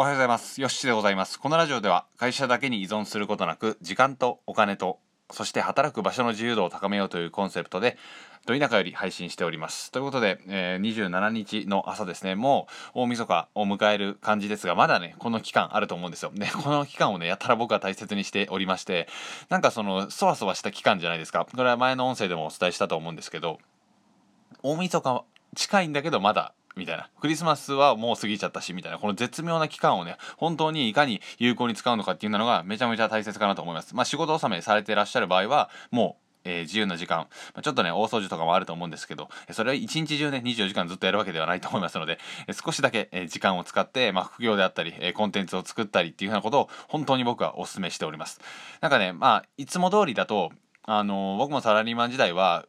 おはようございます。よしでございます。このラジオでは会社だけに依存することなく、時間とお金と、そして働く場所の自由度を高めようというコンセプトで、ど田舎より配信しております。ということで、えー27日の朝ですね、もう大晦日を迎える感じですが、まだね、この期間あると思うんですよ。ね、この期間をね、やたら僕は大切にしておりまして、なんかその、そわそわした期間じゃないですか。これは前の音声でもお伝えしたと思うんですけど、大晦日近いんだけどまだみたいな。クリスマスはもう過ぎちゃったしみたいな。この絶妙な期間をね本当にいかに有効に使うのかっていうのがめちゃめちゃ大切かなと思います。まあ仕事納めされてらっしゃる場合はもうえー自由な時間、まあちょっとね大掃除とかもあると思うんですけどそれは一日中ね24時間ずっとやるわけではないと思いますので少しだけえ時間を使って、まあ、副業であったりえコンテンツを作ったりっていうふうなことを本当に僕はお勧めしております。なんかねまあいつも通りだとあの僕もサラリーマン時代は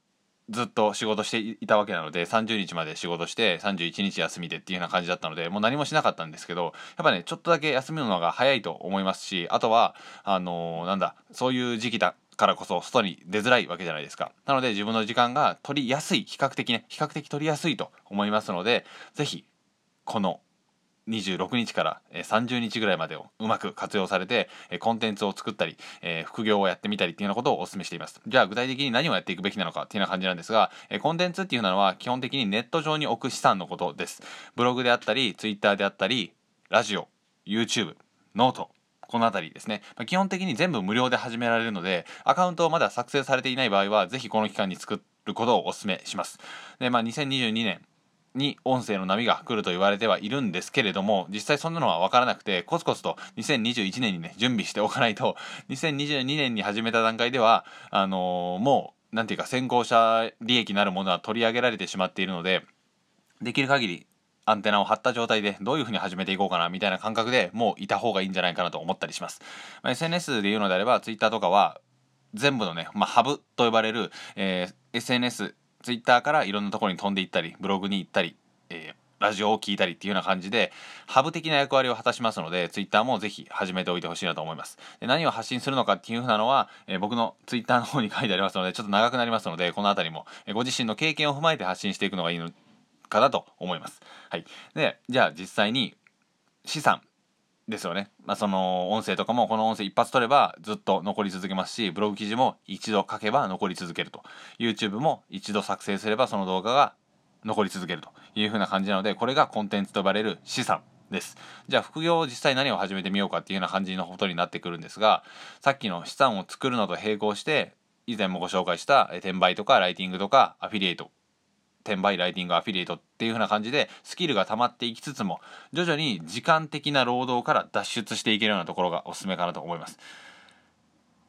ずっと仕事していたわけなので30日まで仕事して31日休みでっていうような感じだったのでもう何もしなかったんですけどやっぱねちょっとだけ休むのが早いと思いますしあとはあのーなんだそういう時期だからこそ外に出づらいわけじゃないですか。なので自分の時間が取りやすい比較的ね比較的取りやすいと思いますので是非この26日から30日ぐらいまでをうまく活用されてコンテンツを作ったり、副業をやってみたりっていうようなことをお勧めしています。じゃあ具体的に何をやっていくべきなのかっていうような感じなんですが、コンテンツっていうのは基本的にネット上に置く資産のことです。ブログであったりツイッターであったりラジオ YouTube ノートこの辺りですね、ま基本的に全部無料で始められるのでアカウントをまだ作成されていない場合はぜひこの期間に作ることをお勧めします。でまあ2022年に音声の波が来ると言われてはいるんですけれども実際そんなのは分からなくてコツコツと2021年にね準備しておかないと 2022年に始めた段階ではあのーもうなんていうか先行者利益なるものは取り上げられてしまっているのでできる限りアンテナを張った状態でどういうふうに始めていこうかなみたいな感覚でもういた方がいいんじゃないかなと思ったりします、まあ SNS で言うのであれば Twitter とかは全部のね、まあ、ハブと呼ばれる、えー SNS ツイッターからいろんなところに飛んでいったりブログに行ったり、えーラジオを聞いたりっていうような感じでハブ的な役割を果たしますのでツイッターもぜひ始めておいてほしいなと思います。で何を発信するのかっていうふうなのは、えー僕のツイッターの方に書いてありますのでちょっと長くなりますのでこの辺りも、えーご自身の経験を踏まえて発信していくのがいいのかなと思います。はい。でじゃあ実際に資産。ですよね、まあ、その音声とかもこの音声一発取ればずっと残り続けますしブログ記事も一度書けば残り続けると。YouTube も一度作成すればその動画が残り続けるという風な感じなのでこれがコンテンツと呼ばれる資産です。じゃあ副業を実際何を始めてみようかっていうような感じのことになってくるんですがさっきの資産を作るのと並行して以前もご紹介した転売とかライティングとかアフィリエイト転売ライティングアフィリエイトっていう風な感じでスキルが溜まっていきつつも徐々に時間的な労働から脱出していけるようなところがおすすめかなと思います。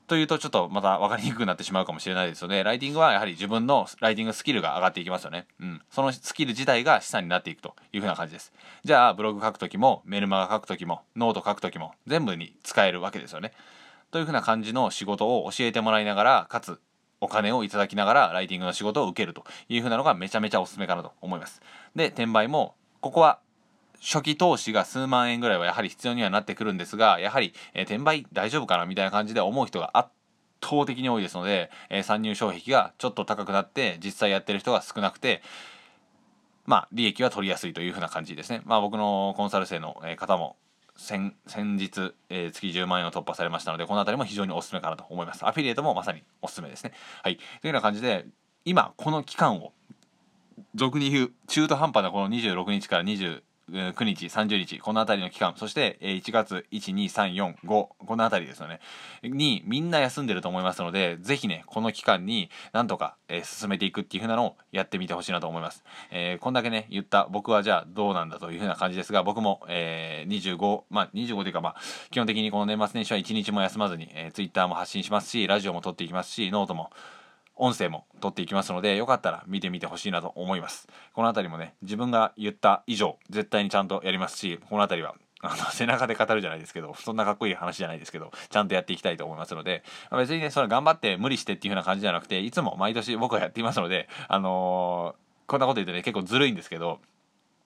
というとちょっとまた分かりにくくなってしまうかもしれないですのでライティングはやはり自分のライティングスキルが上がっていきますよね、うん、そのスキル自体が資産になっていくという風な感じです。じゃあブログ書く時もメルマガ書く時もノート書く時も全部に使えるわけですよね。という風な感じの仕事を教えてもらいながらかつお金をいただきながらライティングの仕事を受けるという風なのがめちゃめちゃおすすめかなと思います。で転売もここは初期投資が数万円ぐらいはやはり必要にはなってくるんですがやはり、えー転売大丈夫かなみたいな感じで思う人が圧倒的に多いですので、えー参入障壁がちょっと高くなって実際やってる人が少なくてまあ利益は取りやすいというふうな感じですね。まあ僕のコンサル生のえ方も先日、えー月10万円を突破されましたのでこの辺りも非常におすすめかなと思います。アフィリエイトもまさにおすすめですね。はい。というような感じで今この期間を俗に言う中途半端なこの26日から29日30日この辺りの期間そして1月12345この辺りですよね。にみんな休んでると思いますのでぜひねこの期間になんとか、え進めていくっていう風なのをやってみてほしいなと思います、えーこんだけね言った僕はじゃあどうなんだという風な感じですが僕も、えー25まあ25というかまあ基本的にこの年末年始は1日も休まずに、え、Twitter も発信しますしラジオも撮っていきますしノートも音声も撮っていきますのでよかったら見てみてほしいなと思います。この辺りもね自分が言った以上絶対にちゃんとやりますしこの辺りはあの背中で語るじゃないですけどそんなかっこいい話じゃないですけどちゃんとやっていきたいと思いますので別にねそれ頑張って無理してっていう風な感じじゃなくていつも毎年僕はやっていますのであのーこんなこと言うとね結構ずるいんですけど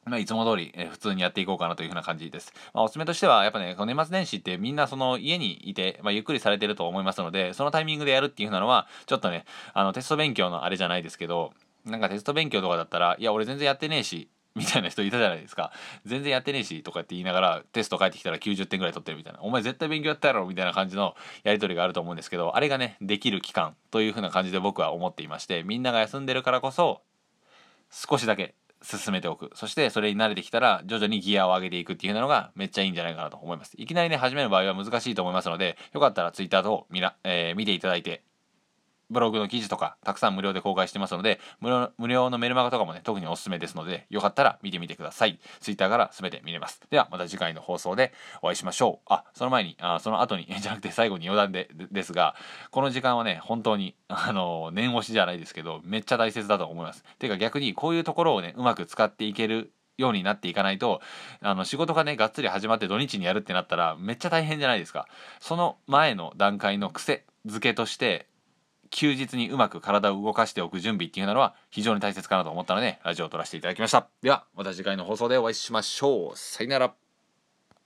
まあ、いつも通り、え普通にやっていこうかなというふうな感じです。まあ、おすすめとしては、やっぱね、年末年始ってみんなその家にいて、まあ、ゆっくりされてると思いますので、そのタイミングでやるっていうふうなのは、ちょっとね、あの、テスト勉強のあれじゃないですけど、なんかテスト勉強とかだったら、いや、俺全然やってねえし、みたいな人いたじゃないですか全然やってねえしとかって言いながらテスト返ってきたら90点ぐらい取ってるみたいなお前絶対勉強やったやろみたいな感じのやり取りがあると思うんですけどあれがねできる期間というふうな感じで僕は思っていましてみんなが休んでるからこそ少しだけ進めておく。そしてそれに慣れてきたら徐々にギアを上げていくっていうのがめっちゃいいんじゃないかなと思います。いきなりね始める場合は難しいと思いますのでよかったら Twitter 等見ら、えー、見ていただいてブログの記事とかたくさん無料で公開してますので無料無料のメルマガとかもね特におすすめですのでよかったら見てみてください。Twitter から全て見れます。ではまた次回の放送でお会いしましょう。あその前にあその後に じゃなくて最後に余談でですがこの時間はね本当にあの念押しじゃないですけどめっちゃ大切だと思います。てか逆にこういうところをねうまく使っていけるようになっていかないとあの仕事がねがっつり始まって土日にやるってなったらめっちゃ大変じゃないですか。その前の段階の癖付けとして休日にうまく体を動かしておく準備っていうのは非常に大切かなと思ったのでラジオを撮らせていただきました。ではまた次回の放送でお会いしましょう。さよなら。